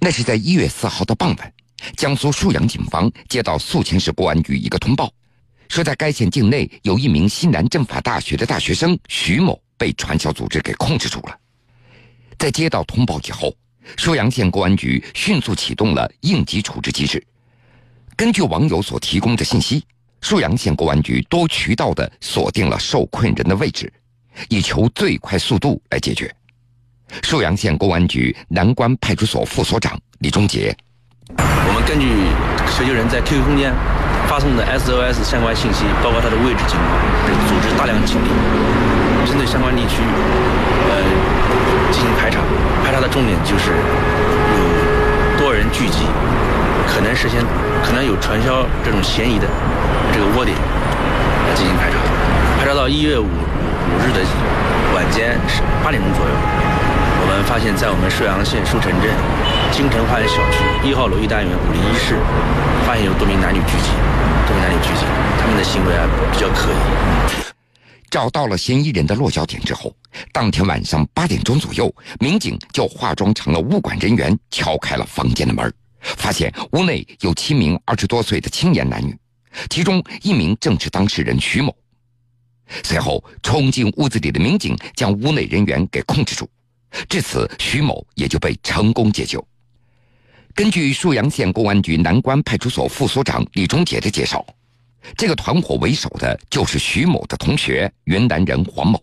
那是在一月四号的傍晚，江苏沭阳警方接到宿迁市公安局一个通报，说在该县境内有一名西南政法大学的大学生徐某被传销组织给控制住了。在接到通报以后，沭阳县公安局迅速启动了应急处置机制。根据网友所提供的信息，沭阳县公安局多渠道的锁定了受困人的位置，以求最快速度来解决。寿阳县公安局南关派出所副所长李忠杰：我们根据求救人在 QQ 空间发送的 SOS 相关信息，包括他的位置情况，组织大量警力，针对相关地区，呃，进行排查。排查的重点就是有多人聚集，可能实现，可能有传销这种嫌疑的这个窝点来进行排查。排查到一月五五日的晚间是八点钟左右。我们发现，在我们沭阳县沭城镇金城花园小区一号楼一单元五零一室，发现有多名男女聚集，多名男女聚集，他们的行为啊比较可疑。找到了嫌疑人的落脚点之后，当天晚上八点钟左右，民警就化妆成了物管人员，敲开了房间的门，发现屋内有七名二十多岁的青年男女，其中一名正是当事人徐某。随后，冲进屋子里的民警将屋内人员给控制住。至此，徐某也就被成功解救。根据沭阳县公安局南关派出所副所长李忠杰的介绍，这个团伙为首的就是徐某的同学云南人黄某。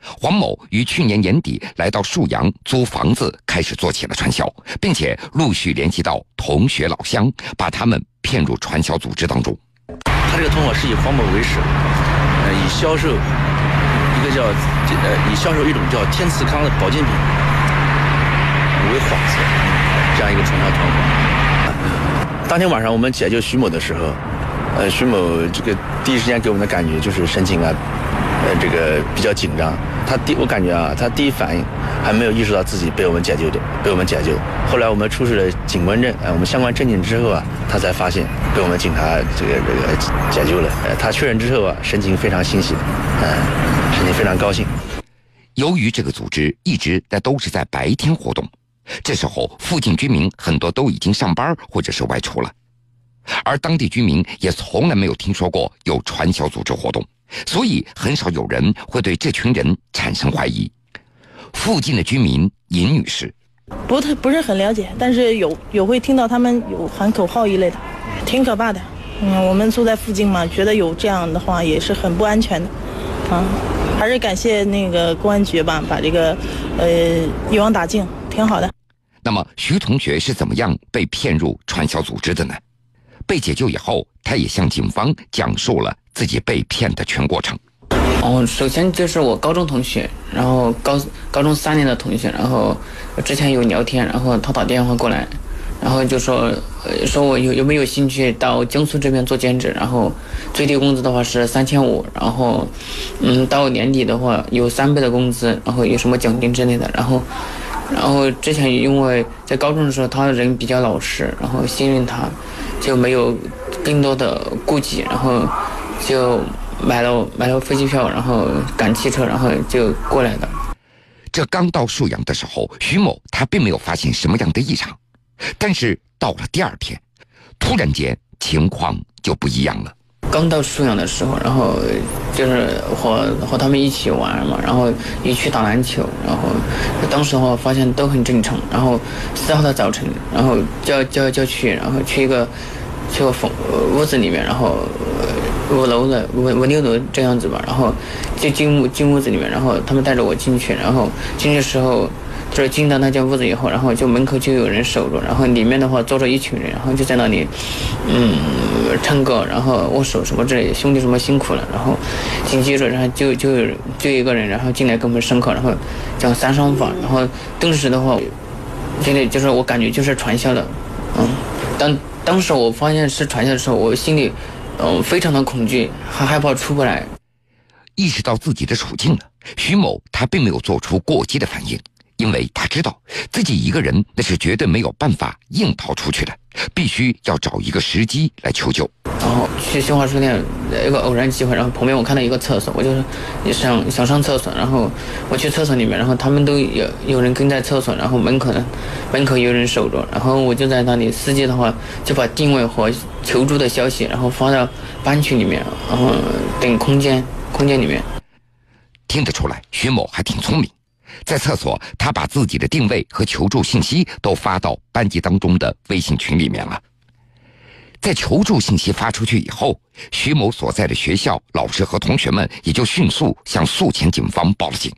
黄某于去年年底来到沭阳租房子，开始做起了传销，并且陆续联系到同学老乡，把他们骗入传销组织当中。他这个团伙是以黄某为首，呃，以销售。这个叫呃，以销售一种叫天赐康的保健品为幌子，这样一个传销团伙。当天晚上我们解救徐某的时候，呃，徐某这个第一时间给我们的感觉就是神情啊，呃，这个比较紧张。他第我感觉啊，他第一反应还没有意识到自己被我们解救的，被我们解救。后来我们出示了警官证，呃，我们相关证件之后啊，他才发现被我们警察这个这个解救了。呃，他确认之后啊，神情非常欣喜，嗯。神情非常高兴。由于这个组织一直在都是在白天活动，这时候附近居民很多都已经上班或者是外出了，而当地居民也从来没有听说过有传销组织活动，所以很少有人会对这群人产生怀疑。附近的居民尹女士，不太不是很了解，但是有有会听到他们有喊口号一类的，挺可怕的。嗯，我们住在附近嘛，觉得有这样的话也是很不安全的，啊。还是感谢那个公安局吧，把这个，呃，一网打尽，挺好的。那么，徐同学是怎么样被骗入传销组织的呢？被解救以后，他也向警方讲述了自己被骗的全过程。哦，首先就是我高中同学，然后高高中三年的同学，然后之前有聊天，然后他打电话过来。然后就说，说我有有没有兴趣到江苏这边做兼职？然后最低工资的话是三千五，然后嗯，到年底的话有三倍的工资，然后有什么奖金之类的。然后，然后之前因为在高中的时候他人比较老实，然后信任他，就没有更多的顾忌，然后就买了买了飞机票，然后赶汽车，然后就过来的。这刚到沭阳的时候，徐某他并没有发现什么样的异常。但是到了第二天，突然间情况就不一样了。刚到沭阳的时候，然后就是和和他们一起玩嘛，然后一起打篮球，然后当时的话发现都很正常。然后四号的早晨，然后叫叫叫去，然后去一个去个房屋子里面，然后五楼的五五六楼这样子吧，然后就进屋进屋子里面，然后他们带着我进去，然后进去的时候。就是进到那间屋子以后，然后就门口就有人守着，然后里面的话坐着一群人，然后就在那里，嗯，唱歌，然后握手什么之类的，兄弟什么辛苦了，然后紧接着，然后就就就一个人，然后进来跟我们上课，然后讲三商法，然后顿时的话，真的就是我感觉就是传销的，嗯，当当时我发现是传销的时候，我心里嗯非常的恐惧，很害怕出不来。意识到自己的处境了，徐某他并没有做出过激的反应。因为他知道自己一个人那是绝对没有办法硬逃出去的，必须要找一个时机来求救。然后去新华书店一个偶然机会，然后旁边我看到一个厕所，我就是想想上厕所，然后我去厕所里面，然后他们都有有人跟在厕所，然后门口呢门口有人守着，然后我就在那里，司机的话就把定位和求助的消息，然后发到班群里面，然后等空间空间里面。听得出来，徐某还挺聪明。在厕所，他把自己的定位和求助信息都发到班级当中的微信群里面了。在求助信息发出去以后，徐某所在的学校老师和同学们也就迅速向宿迁警方报了警。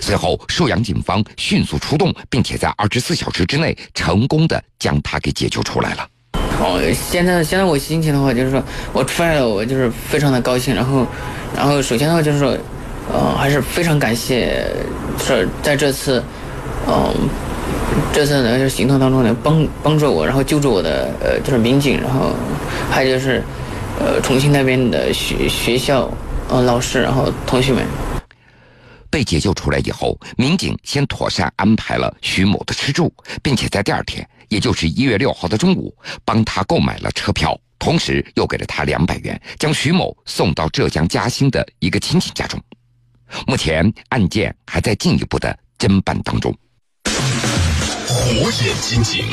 随后，沭阳警方迅速出动，并且在二十四小时之内成功的将他给解救出来了。哦，现在现在我心情的话，就是说我出来了，我就是非常的高兴。然后，然后首先的话就是说。呃，还是非常感谢，是在这次，嗯，这次呢就行动当中呢帮帮助我，然后救助我的呃就是民警，然后还有就是，呃重庆那边的学学校呃老师，然后同学们。被解救出来以后，民警先妥善安排了徐某的吃住，并且在第二天，也就是一月六号的中午，帮他购买了车票，同时又给了他两百元，将徐某送到浙江嘉兴的一个亲戚家中。目前案件还在进一步的侦办当中。火眼金睛。